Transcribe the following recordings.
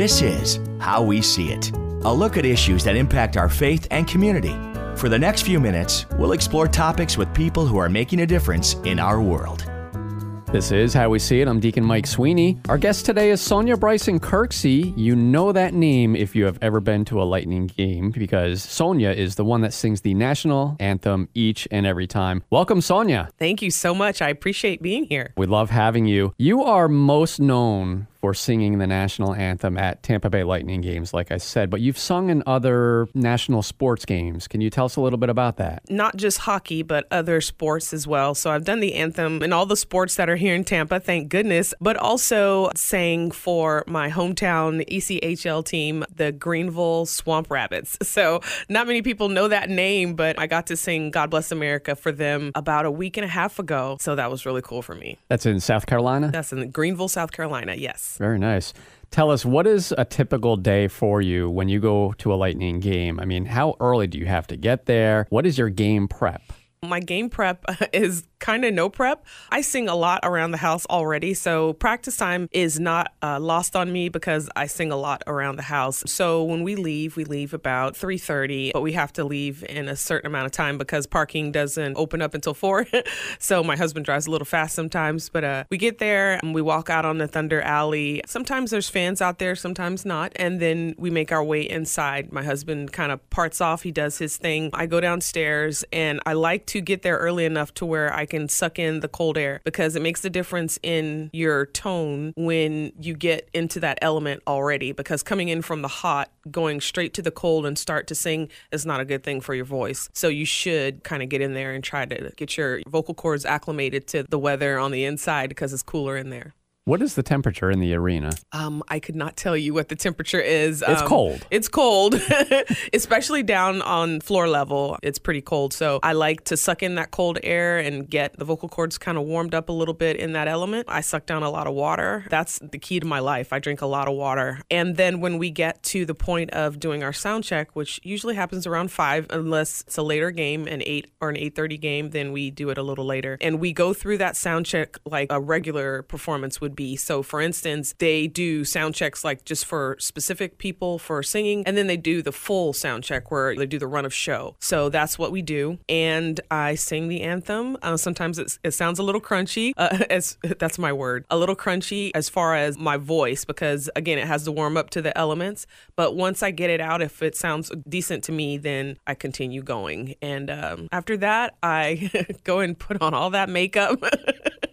This is How We See It, a look at issues that impact our faith and community. For the next few minutes, we'll explore topics with people who are making a difference in our world. This is How We See It. I'm Deacon Mike Sweeney. Our guest today is Sonja Bryson Kirksey. You know that name if you have ever been to a Lightning game because Sonja is the one that sings the national anthem each and every time. Welcome, Sonja. Thank you so much. I appreciate being here. We love having you. You are most known for singing the national anthem at Tampa Bay Lightning games, like I said, but you've sung in other national sports games. Can you tell us a little bit about that? Not just hockey, but other sports as well. So I've done the anthem in all the sports that are here in Tampa, thank goodness, but also sang for my hometown ECHL team, the Greenville Swamp Rabbits. So not many people know that name, but I got to sing God Bless America for them about a week and a half ago. So that was really cool for me. That's in South Carolina? That's in Greenville, South Carolina, yes. Very nice. Tell us, what is a typical day for you when you go to a Lightning game? I mean, how early do you have to get there? What is your game prep? My game prep is kind of no prep. I sing a lot around the house already, so practice time is not uh, lost on me because I sing a lot around the house. So when we leave, we leave about 3:30, but we have to leave in a certain amount of time because parking doesn't open up until 4. so my husband drives a little fast sometimes, but uh, we get there and we walk out on the Thunder Alley. Sometimes there's fans out there, sometimes not, and then we make our way inside. My husband kind of parts off, he does his thing. I go downstairs and I like to get there early enough to where I can suck in the cold air because it makes a difference in your tone when you get into that element already. Because coming in from the hot, going straight to the cold and start to sing is not a good thing for your voice. So you should kind of get in there and try to get your vocal cords acclimated to the weather on the inside because it's cooler in there. What is the temperature in the arena? Um, I could not tell you what the temperature is. It's um, cold. It's cold, especially down on floor level. It's pretty cold. So I like to suck in that cold air and get the vocal cords kind of warmed up a little bit in that element. I suck down a lot of water. That's the key to my life. I drink a lot of water. And then when we get to the point of doing our sound check, which usually happens around five, unless it's a later game, an eight or an eight thirty game, then we do it a little later. And we go through that sound check like a regular performance would be. So, for instance, they do sound checks like just for specific people for singing, and then they do the full sound check where they do the run of show. So that's what we do. And I sing the anthem. Uh, sometimes it sounds a little crunchy. Uh, as that's my word, a little crunchy as far as my voice because again, it has to warm up to the elements. But once I get it out, if it sounds decent to me, then I continue going. And um, after that, I go and put on all that makeup.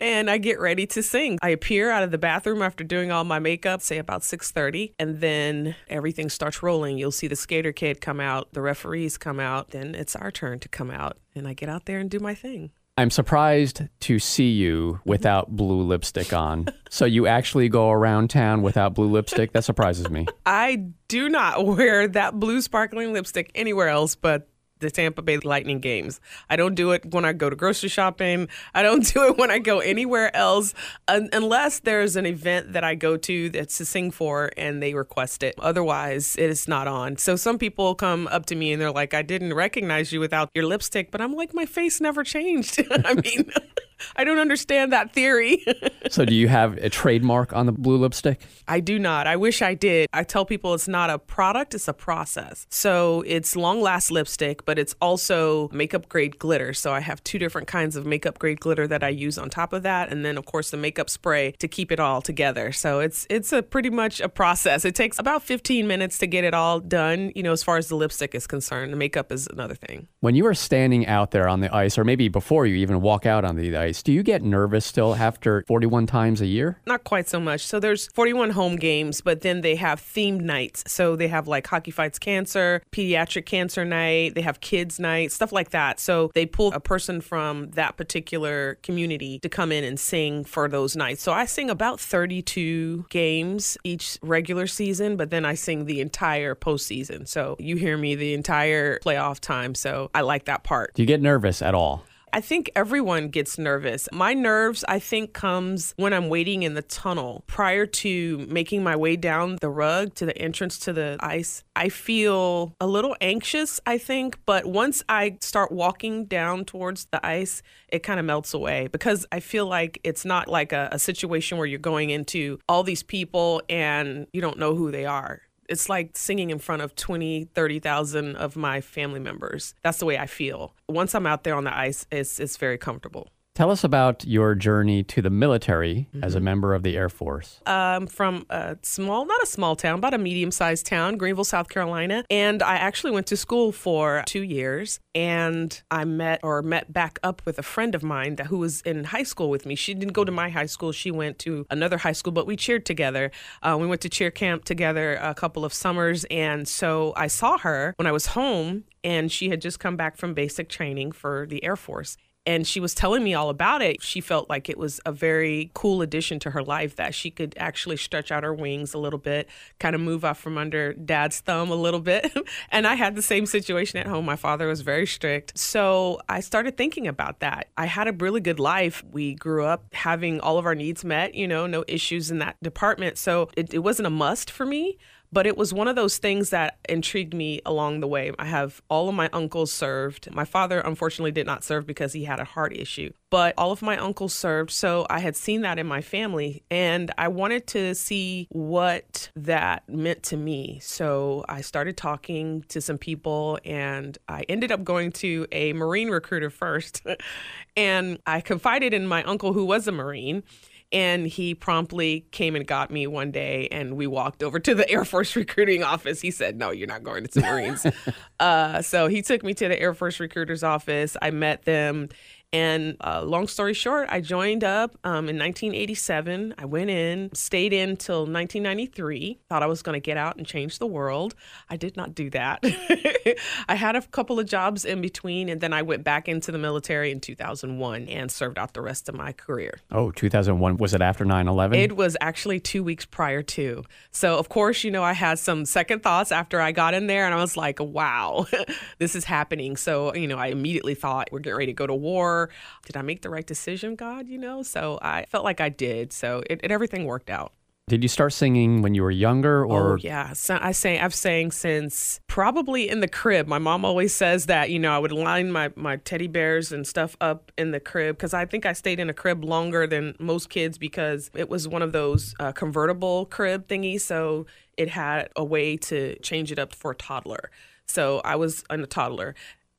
and I get ready to sing. I appear out of the bathroom after doing all my makeup, say about 6:30, and then everything starts rolling. You'll see the skater kid come out, the referees come out, then it's our turn to come out, and I get out there and do my thing. I'm surprised to see you without blue lipstick on. so you actually go around town without blue lipstick? That surprises me. I do not wear that blue sparkling lipstick anywhere else but the Tampa Bay Lightning games. I don't do it when I go to grocery shopping. I don't do it when I go anywhere else un- unless there's an event that I go to that's to sing for and they request it. Otherwise, it is not on. So some people come up to me and they're like, I didn't recognize you without your lipstick, but I'm like, my face never changed. I mean, I don't understand that theory. so, do you have a trademark on the blue lipstick? I do not. I wish I did. I tell people it's not a product, it's a process. So, it's long last lipstick, but it's also makeup grade glitter. So, I have two different kinds of makeup grade glitter that I use on top of that. And then, of course, the makeup spray to keep it all together. So, it's, it's a pretty much a process. It takes about 15 minutes to get it all done, you know, as far as the lipstick is concerned. The makeup is another thing. When you are standing out there on the ice, or maybe before you even walk out on the ice, do you get nervous still after 41 times a year? Not quite so much. So there's 41 home games, but then they have themed nights. So they have like Hockey Fights Cancer, Pediatric Cancer Night, they have Kids Night, stuff like that. So they pull a person from that particular community to come in and sing for those nights. So I sing about 32 games each regular season, but then I sing the entire postseason. So you hear me the entire playoff time. So I like that part. Do you get nervous at all? I think everyone gets nervous. My nerves, I think, comes when I'm waiting in the tunnel prior to making my way down the rug to the entrance to the ice. I feel a little anxious, I think, but once I start walking down towards the ice, it kind of melts away because I feel like it's not like a, a situation where you're going into all these people and you don't know who they are it's like singing in front of 20 30,000 of my family members. That's the way i feel. Once i'm out there on the ice it's it's very comfortable Tell us about your journey to the military mm-hmm. as a mm-hmm. member of the Air Force. Um, from a small, not a small town, but a medium sized town, Greenville, South Carolina. And I actually went to school for two years. And I met or met back up with a friend of mine that, who was in high school with me. She didn't go to my high school, she went to another high school, but we cheered together. Uh, we went to cheer camp together a couple of summers. And so I saw her when I was home and she had just come back from basic training for the Air Force and she was telling me all about it. She felt like it was a very cool addition to her life that she could actually stretch out her wings a little bit, kind of move out from under dad's thumb a little bit. and I had the same situation at home. My father was very strict. So I started thinking about that. I had a really good life. We grew up having all of our needs met, you know, no issues in that department. So it, it wasn't a must for me but it was one of those things that intrigued me along the way. I have all of my uncles served. My father, unfortunately, did not serve because he had a heart issue, but all of my uncles served. So I had seen that in my family and I wanted to see what that meant to me. So I started talking to some people and I ended up going to a Marine recruiter first. and I confided in my uncle who was a Marine and he promptly came and got me one day, and we walked over to the Air Force recruiting office. He said, No, you're not going to the Marines. uh, so he took me to the Air Force recruiter's office. I met them, and uh, long story short, I joined up um, in 1987. I went in, stayed in till 1993. Thought I was going to get out and change the world. I did not do that. I had a couple of jobs in between, and then I went back into the military in 2001 and served out the rest of my career. Oh, 2001. Was it after 9 11? It was actually two weeks prior to. So, of course, you know, I had some second thoughts after I got in there, and I was like, wow, this is happening. So, you know, I immediately thought, we're getting ready to go to war did I make the right decision, God? You know, so I felt like I did. So it, it everything worked out. Did you start singing when you were younger or Oh yeah, so I sang I've sang since probably in the crib. My mom always says that, you know, I would line my my teddy bears and stuff up in the crib cuz I think I stayed in a crib longer than most kids because it was one of those uh, convertible crib thingies, so it had a way to change it up for a toddler. So I was a toddler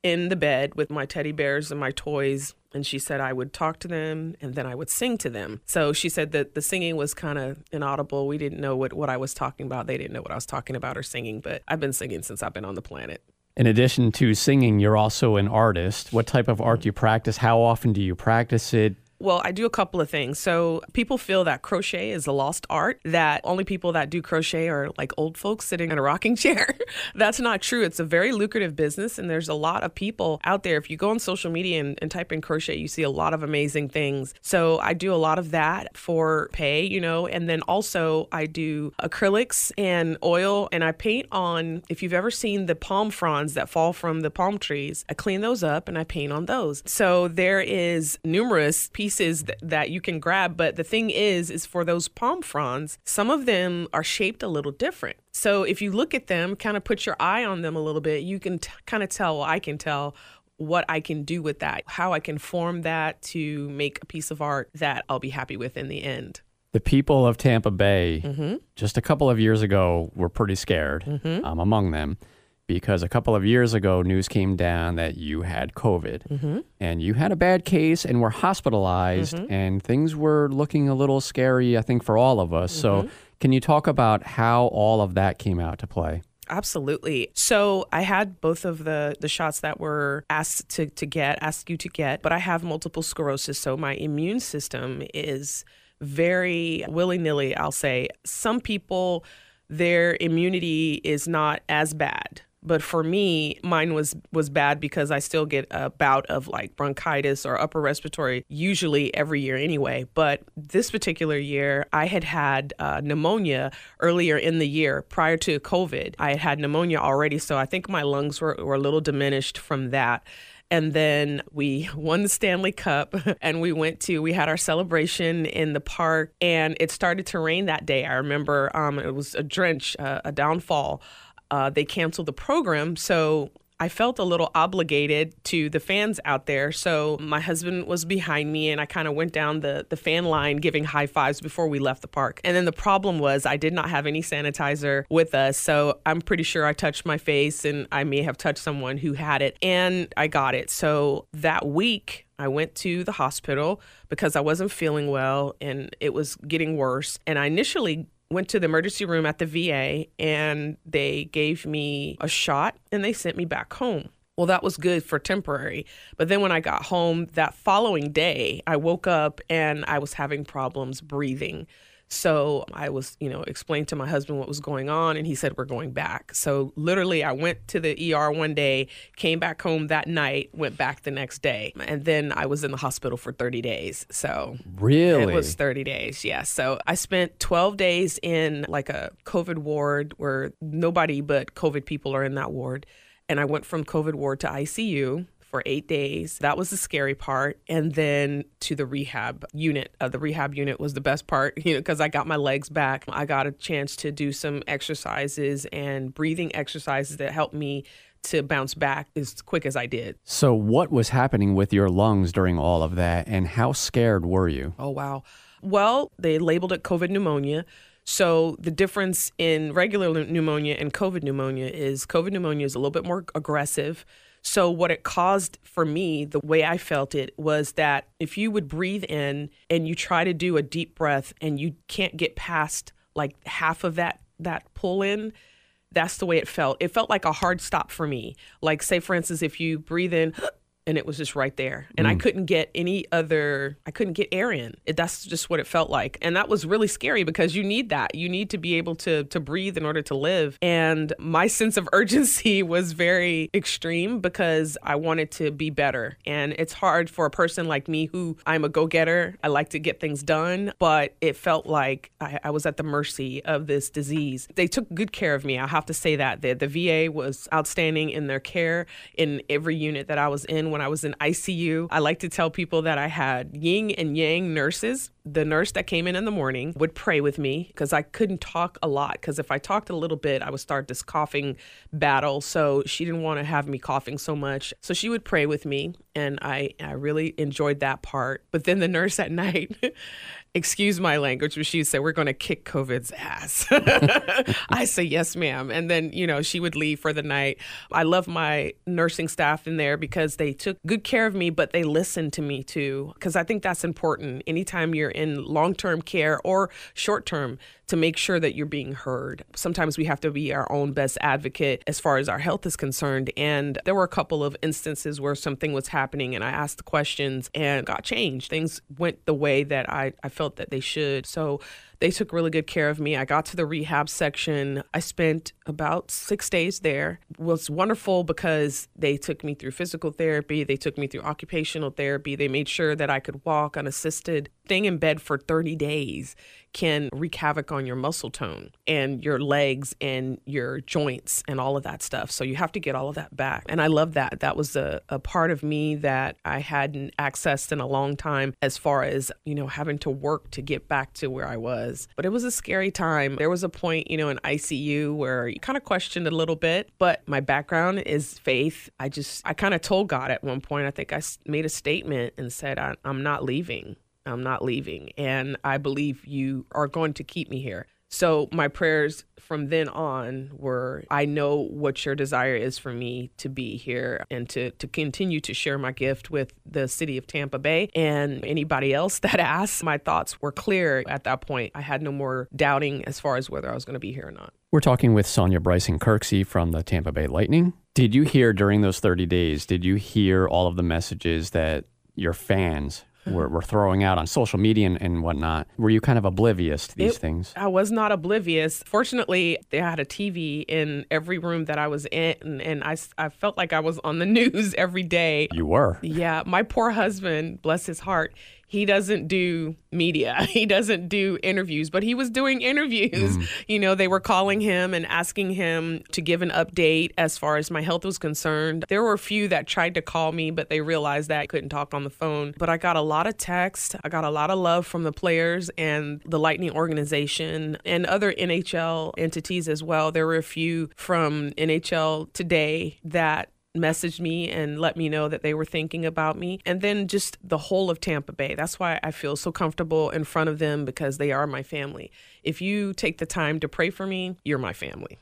in the bed with my teddy bears and my toys. And she said I would talk to them and then I would sing to them. So she said that the singing was kind of inaudible. We didn't know what, what I was talking about. They didn't know what I was talking about or singing, but I've been singing since I've been on the planet. In addition to singing, you're also an artist. What type of art do you practice? How often do you practice it? Well, I do a couple of things. So people feel that crochet is a lost art, that only people that do crochet are like old folks sitting in a rocking chair. That's not true. It's a very lucrative business, and there's a lot of people out there. If you go on social media and, and type in crochet, you see a lot of amazing things. So I do a lot of that for pay, you know, and then also I do acrylics and oil, and I paint on, if you've ever seen the palm fronds that fall from the palm trees, I clean those up and I paint on those. So there is numerous pieces pieces th- that you can grab. But the thing is, is for those palm fronds, some of them are shaped a little different. So if you look at them, kind of put your eye on them a little bit, you can t- kind of tell, well, I can tell what I can do with that, how I can form that to make a piece of art that I'll be happy with in the end. The people of Tampa Bay, mm-hmm. just a couple of years ago, were pretty scared. Mm-hmm. Um, among them because a couple of years ago, news came down that you had COVID mm-hmm. and you had a bad case and were hospitalized, mm-hmm. and things were looking a little scary, I think, for all of us. Mm-hmm. So, can you talk about how all of that came out to play? Absolutely. So I had both of the the shots that were asked to to get, asked you to get, but I have multiple sclerosis, so my immune system is very willy nilly. I'll say some people their immunity is not as bad but for me mine was was bad because i still get a bout of like bronchitis or upper respiratory usually every year anyway but this particular year i had had uh, pneumonia earlier in the year prior to covid i had had pneumonia already so i think my lungs were, were a little diminished from that And then we won the Stanley Cup and we went to, we had our celebration in the park and it started to rain that day. I remember um, it was a drench, uh, a downfall. Uh, they canceled the program. So I felt a little obligated to the fans out there. So my husband was behind me and I kind of went down the, the fan line giving high fives before we left the park. And then the problem was I did not have any sanitizer with us. So I'm pretty sure I touched my face and I may have touched someone who had it and I got it. So that week, I went to the hospital because I wasn't feeling well and it was getting worse. And I initially went to the emergency room at the VA and they gave me a shot and they sent me back home. Well, that was good for temporary. But then when I got home that following day, I woke up and I was having problems breathing. So I was, you know, explained to my husband what was going on, and he said, We're going back. So literally, I went to the ER one day, came back home that night, went back the next day. And then I was in the hospital for 30 days. So really? It was 30 days, yes. Yeah. So I spent 12 days in like a COVID ward where nobody but COVID people are in that ward. And I went from COVID ward to ICU for eight days. That was the scary part. And then to the rehab unit. Uh, the rehab unit was the best part, you know, because I got my legs back. I got a chance to do some exercises and breathing exercises that helped me to bounce back as quick as I did. So, what was happening with your lungs during all of that, and how scared were you? Oh, wow. Well, they labeled it COVID pneumonia. So the difference in regular pneumonia and COVID pneumonia is COVID pneumonia is a little bit more aggressive. So, what it caused for me, the way I felt it, was that if you would breathe in and you try to do a deep breath and you can't get past like half of that that pull in, that's the way it felt. It felt like a hard stop for me. Like, say, for instance, if you breathe in and it was just right there. And mm. i couldn't get any other i couldn't get air in it, that's just what it felt like. And that was really scary because you need that. You need to be able to to breathe in order to live. And my sense of urgency was very extreme because i wanted to be better. And it's hard for a person like me who i'm a go-getter. I like to get things done but it felt like i, I was at the mercy of this disease. They took good care of me. I have to say that. The, the va was outstanding in their care in every unit that i was in when I was in ICU. I like to tell people that I had yin and yang nurses. The nurse that came in in the morning would pray with me because I couldn't talk a lot. Because if I talked a little bit, I would start this coughing battle. So she didn't want to have me coughing so much. So she would pray with me, and I, I really enjoyed that part. But then the nurse at night, excuse my language, but she would say, We're going to kick COVID's ass. I say, Yes, ma'am. And then, you know, she would leave for the night. I love my nursing staff in there because they took good care of me, but they listened to me too. Because I think that's important anytime you're in long term care or short term to make sure that you're being heard. Sometimes we have to be our own best advocate as far as our health is concerned. And there were a couple of instances where something was happening and I asked the questions and got changed. Things went the way that I, I felt that they should. So they took really good care of me. I got to the rehab section. I spent about six days there. It was wonderful because they took me through physical therapy, they took me through occupational therapy, they made sure that I could walk unassisted. Staying in bed for 30 days can wreak havoc on your muscle tone and your legs and your joints and all of that stuff. So you have to get all of that back. And I love that. That was a, a part of me that I hadn't accessed in a long time as far as, you know, having to work to get back to where I was. But it was a scary time. There was a point, you know, in ICU where you kind of questioned a little bit, but my background is faith. I just, I kind of told God at one point, I think I made a statement and said, I'm not leaving. I'm not leaving. And I believe you are going to keep me here. So my prayers from then on were I know what your desire is for me to be here and to, to continue to share my gift with the city of Tampa Bay and anybody else that asks. My thoughts were clear at that point. I had no more doubting as far as whether I was going to be here or not. We're talking with Sonja Bryson Kirksey from the Tampa Bay Lightning. Did you hear during those 30 days, did you hear all of the messages that your fans were, were throwing out on social media and, and whatnot. Were you kind of oblivious to these it, things? I was not oblivious. Fortunately, they had a TV in every room that I was in, and, and I, I felt like I was on the news every day. You were? Yeah. My poor husband, bless his heart, he doesn't do media. He doesn't do interviews, but he was doing interviews. Mm. You know, they were calling him and asking him to give an update as far as my health was concerned. There were a few that tried to call me, but they realized that I couldn't talk on the phone. But I got a lot of text. I got a lot of love from the players and the Lightning organization and other NHL entities as well. There were a few from NHL today that messaged me and let me know that they were thinking about me. And then just the whole of Tampa Bay. That's why I feel so comfortable in front of them because they are my family. If you take the time to pray for me, you're my family.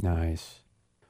Nice.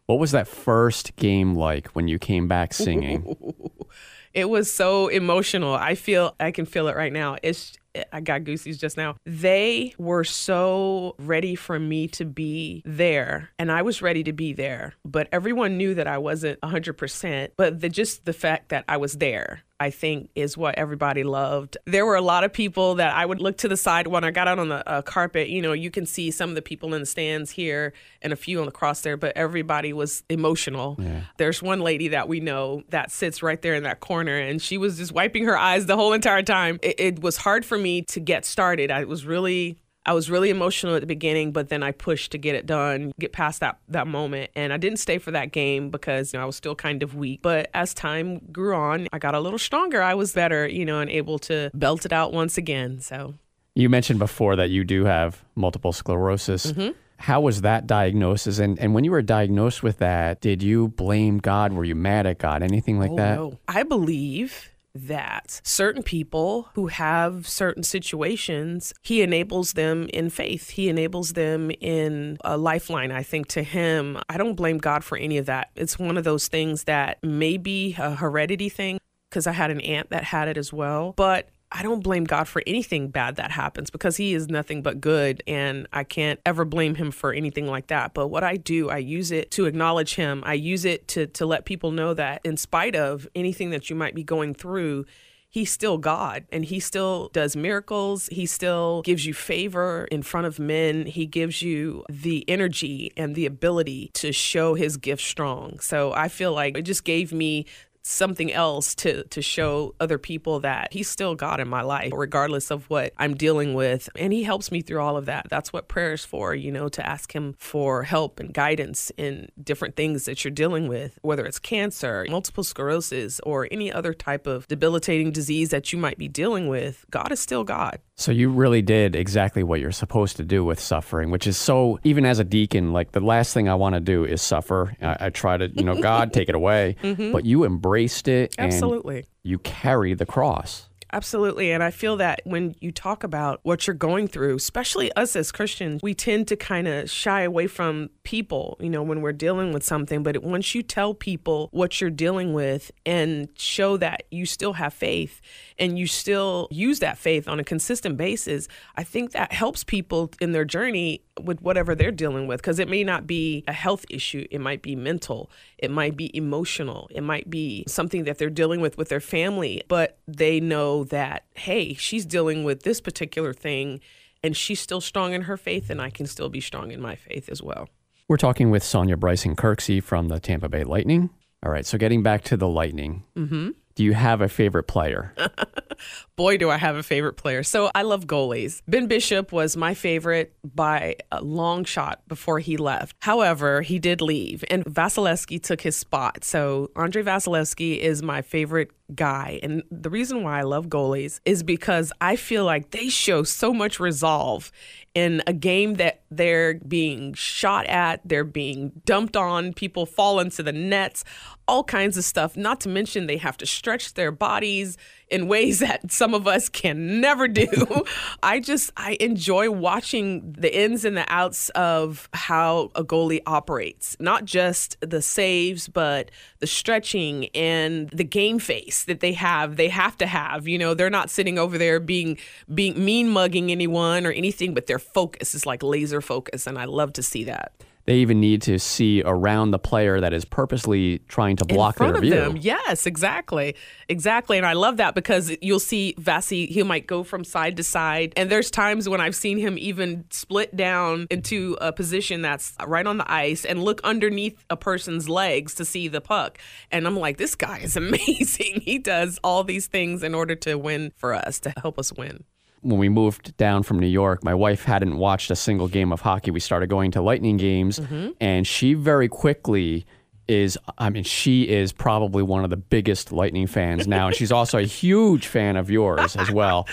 What was that first game like when you came back singing? it was so emotional. I feel I can feel it right now. It's I got goosies just now. They were so ready for me to be there, and I was ready to be there. But everyone knew that I wasn't 100%. But the, just the fact that I was there I think is what everybody loved. There were a lot of people that I would look to the side when I got out on the uh, carpet. You know, you can see some of the people in the stands here and a few on the cross there, but everybody was emotional. Yeah. There's one lady that we know that sits right there in that corner, and she was just wiping her eyes the whole entire time. It, it was hard for me to get started. I was really I was really emotional at the beginning, but then I pushed to get it done, get past that that moment, and I didn't stay for that game because you know I was still kind of weak. But as time grew on, I got a little stronger. I was better, you know, and able to belt it out once again. So you mentioned before that you do have multiple sclerosis. Mm-hmm. How was that diagnosis? And and when you were diagnosed with that, did you blame God? Were you mad at God? Anything like oh, that? No. I believe that certain people who have certain situations, he enables them in faith. He enables them in a lifeline, I think, to him. I don't blame God for any of that. It's one of those things that may be a heredity thing because I had an aunt that had it as well. But I don't blame God for anything bad that happens because He is nothing but good and I can't ever blame Him for anything like that. But what I do, I use it to acknowledge Him. I use it to, to let people know that in spite of anything that you might be going through, He's still God and He still does miracles. He still gives you favor in front of men. He gives you the energy and the ability to show His gift strong. So I feel like it just gave me something else to to show other people that he's still God in my life regardless of what I'm dealing with. And he helps me through all of that. That's what prayer is for you know to ask him for help and guidance in different things that you're dealing with whether it's cancer multiple sclerosis or any other type of debilitating disease that you might be dealing with. God is still God so you really did exactly what you're supposed to do with suffering, which is so. Even as a deacon, like the last thing I want to do is suffer. I, I, try to, you know, God take it away, mm-hmm. but you embraced it. Absolutely. you carry the cross. Absolutely. And I feel that when you talk about what you're going through, especially us as Christians, we tend to kind of shy away from people, you know, when we're dealing with something. But once you tell people what you're dealing with and show that you still have faith and you still use that faith on a consistent basis, I think that helps people in their journey with whatever they're dealing with because it may not be a health issue, it might be mental, it might be emotional, it might be something that they're dealing with with their family, but they know that, hey, she's dealing with this particular thing and she's still strong in her faith, and I can still be strong in my faith as well. We're talking with Sonja Bryson Kirksey from the Tampa Bay Lightning. All right, so getting back to the Lightning. Mm-hmm. Do you have a favorite player? Boy, do I have a favorite player. So I love goalies. Ben Bishop was my favorite by a long shot before he left. However, he did leave, and Vasilevskiy took his spot. So Andre Vasilevskiy is my favorite guy. And the reason why I love goalies is because I feel like they show so much resolve in a game that they're being shot at, they're being dumped on, people fall into the nets, all kinds of stuff. Not to mention, they have to stretch their bodies in ways that some of us can never do. I just, I enjoy watching the ins and the outs of how a goalie operates, not just the saves, but the stretching and the game face that they have. They have to have, you know, they're not sitting over there being, being mean mugging anyone or anything, but their focus is like laser focus. And I love to see that. They even need to see around the player that is purposely trying to block in front their of view. them. Yes, exactly. Exactly. And I love that because you'll see Vasi, he might go from side to side. And there's times when I've seen him even split down into a position that's right on the ice and look underneath a person's legs to see the puck. And I'm like, this guy is amazing. he does all these things in order to win for us, to help us win when we moved down from New York, my wife hadn't watched a single game of hockey. We started going to Lightning games, Mm-hmm. and she very quickly is I mean, she is probably one of the biggest Lightning fans now, and she's also a huge fan of yours as well.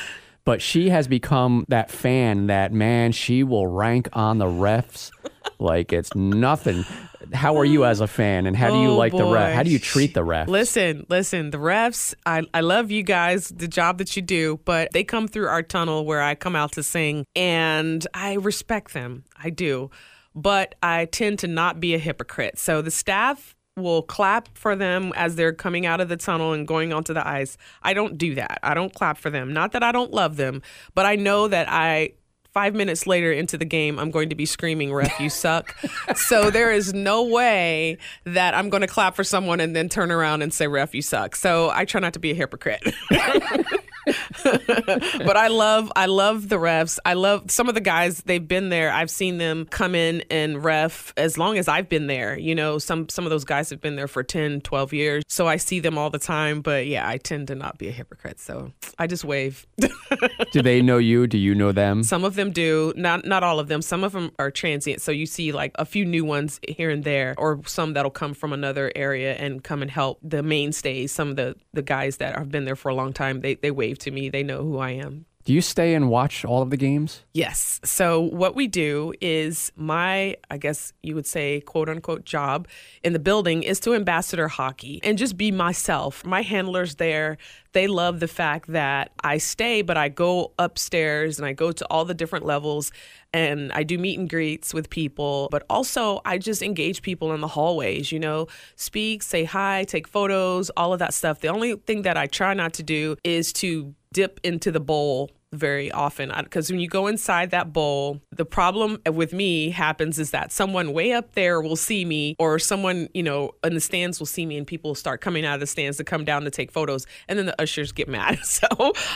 But she has become that fan that man, she will rank on the refs like it's nothing. How are you hmm. as a fan, and how do you Oh, like the ref? How do you treat the ref? Listen, listen, the refs, I, I love you guys, the job that you do, but they come through our tunnel where I come out to sing, and I respect them. I do. But I tend to not be a hypocrite. So the staff will clap for them as they're coming out of the tunnel and going onto the ice. I don't do that. I don't clap for them. Not that I don't love them, but I know that I five minutes later into the game, I'm going to be screaming, ref, you suck. so there is no way that I'm going to clap for someone and then turn around and say, ref, you suck. So I try not to be a hypocrite. but I love I love the refs. I love some of the guys they've been there. I've seen them come in and ref as long as I've been there. You know, some some of those guys have been there for 10, 12 years. So I see them all the time, but yeah, I tend to not be a hypocrite. So I just wave. do they know you? Do you know them? Some of them do, not not all of them. Some of them are transient, so you see like a few new ones here and there, or some that'll come from another area and come and help the mainstays. Some of the the guys that have been there for a long time, they they wave to me. They know who I am. Do you stay and watch all of the games? Yes. So what we do is my, I guess you would say, quote unquote, job in the building is to ambassador hockey and just be myself. My handlers there, they love the fact that I stay, but I go upstairs and I go to all the different levels and I do meet and greets with people, but also I just engage people in the hallways, you know, speak, say hi, take photos, all of that stuff. The only thing that I try not to do is to dip into the bowl very often because when you go inside that bowl the problem with me happens is that someone way up there will see me or someone you know in the stands will see me and people start coming out of the stands to come down to take photos and then the ushers get mad. So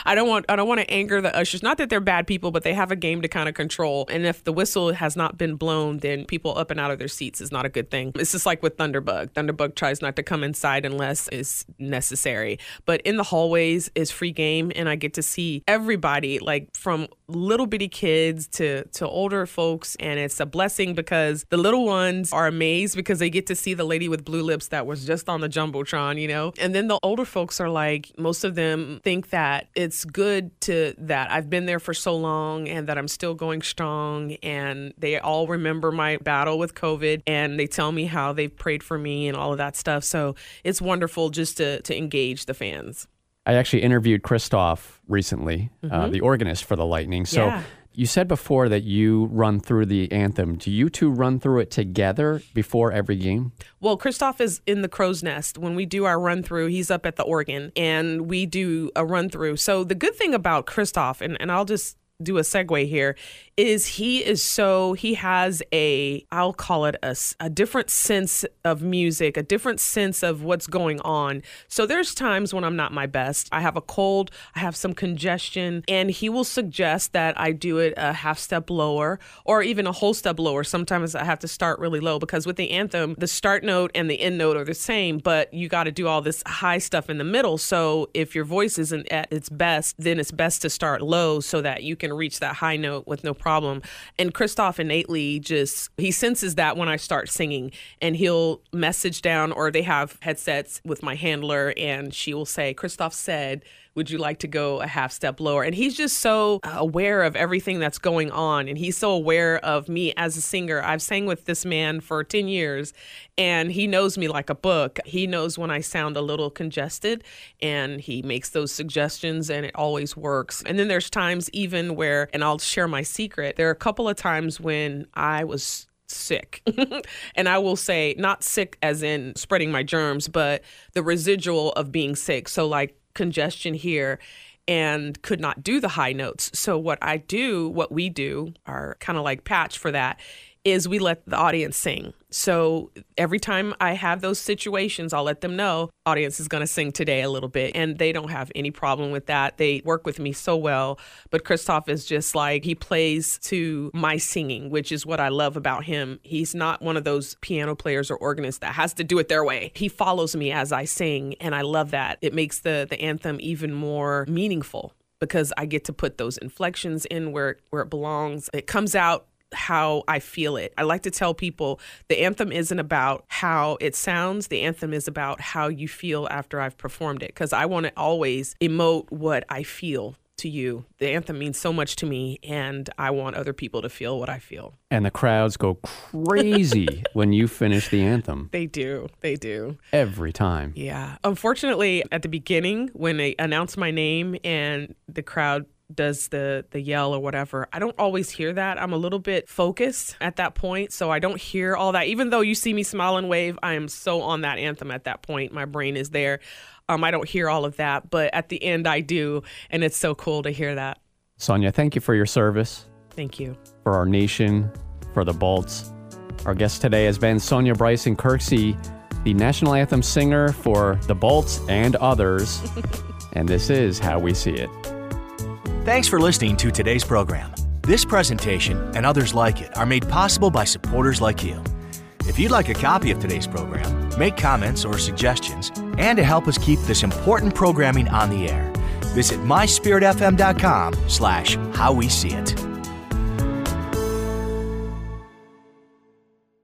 i don't want i don't want to anger the ushers. Not that they're bad people but they have a game to kind of control. And if the whistle has not been blown then people up and out of their seats is not a good thing. It's just like with thunderbug. Thunderbug tries not to come inside unless it's necessary. But in the hallways is free game and i get to see everybody like from little bitty kids to to older folks and it's a blessing because the little ones are amazed because they get to see the lady with blue lips that was just on the jumbotron you know? And then the older folks are like most of them think that it's good to that I've been there for so long and that I'm still going strong and they all remember my battle with covid and they tell me how they've prayed for me and all of that stuff. So it's wonderful just to to engage the fans I actually interviewed Christoph recently, uh, the organist for the Lightning. So Mm-hmm. Yeah. you said before that you run through the anthem. Do you two run through it together before every game? Well, Christoph is in the crow's nest. When we do our run through, he's up at the organ and we do a run through. So the good thing about Christoph, and, and I'll just do a segue here is he is so he has a I'll call it a, a different sense of music, a different sense of what's going on. So there's times when I'm not my best. I have a cold, I have some congestion, and he will suggest that I do it a half step lower or even a whole step lower. Sometimes I have to start really low because with the anthem, the start note and the end note are the same, but you got to do all this high stuff in the middle. So if your voice isn't at its best, then it's best to start low so that you can reach that high note with no problem. And Christoph innately just he senses that when I start singing and he'll message down or they have headsets with my handler and she will say, Christoph said, would you like to go a half step lower? And he's just so aware of everything that's going on. And he's so aware of me as a singer. I've sang with this man for 10 years and he knows me like a book. He knows when I sound a little congested and he makes those suggestions and it always works. And then there's times even where, and I'll share my secret, there are a couple of times when I was sick. and I will say, not sick as in spreading my germs, but the residual of being sick. So, like congestion here and could not do the high notes. So, what I do, what we do, are kind of like patch for that is we let the audience sing. So every time I have those situations, I'll let them know audience is going to sing today a little bit and they don't have any problem with that. They work with me so well, but Christoph is just like he plays to my singing, which is what I love about him. He's not one of those piano players or organists that has to do it their way. He follows me as I sing and I love that. It makes the the anthem even more meaningful because I get to put those inflections in where where it belongs. It comes out how I feel it. I like to tell people the anthem isn't about how it sounds, the anthem is about how you feel after I've performed it because I want to always emote what I feel to you. The anthem means so much to me, and I want other people to feel what I feel. And the crowds go crazy when you finish the anthem. They do. They do. Every time. Yeah. Unfortunately, at the beginning, when they announce my name and the crowd does the the yell or whatever. I don't always hear that. I'm a little bit focused at that point, so I don't hear all that. Even though you see me smile and wave, I am so on that anthem at that point. My brain is there. Um, I don't hear all of that, but at the end I do, and it's so cool to hear that. Sonja, thank you for your service. Thank you. For our nation, for the Bolts. Our guest today has been Sonja Bryson Kirksey, the national anthem singer for the Bolts and others. and this is how we see it. Thanks for listening to today's program. This presentation and others like it are made possible by supporters like you. If you'd like a copy of today's program, make comments or suggestions, and to help us keep this important programming on the air, visit myspiritfm.com slash how we see it.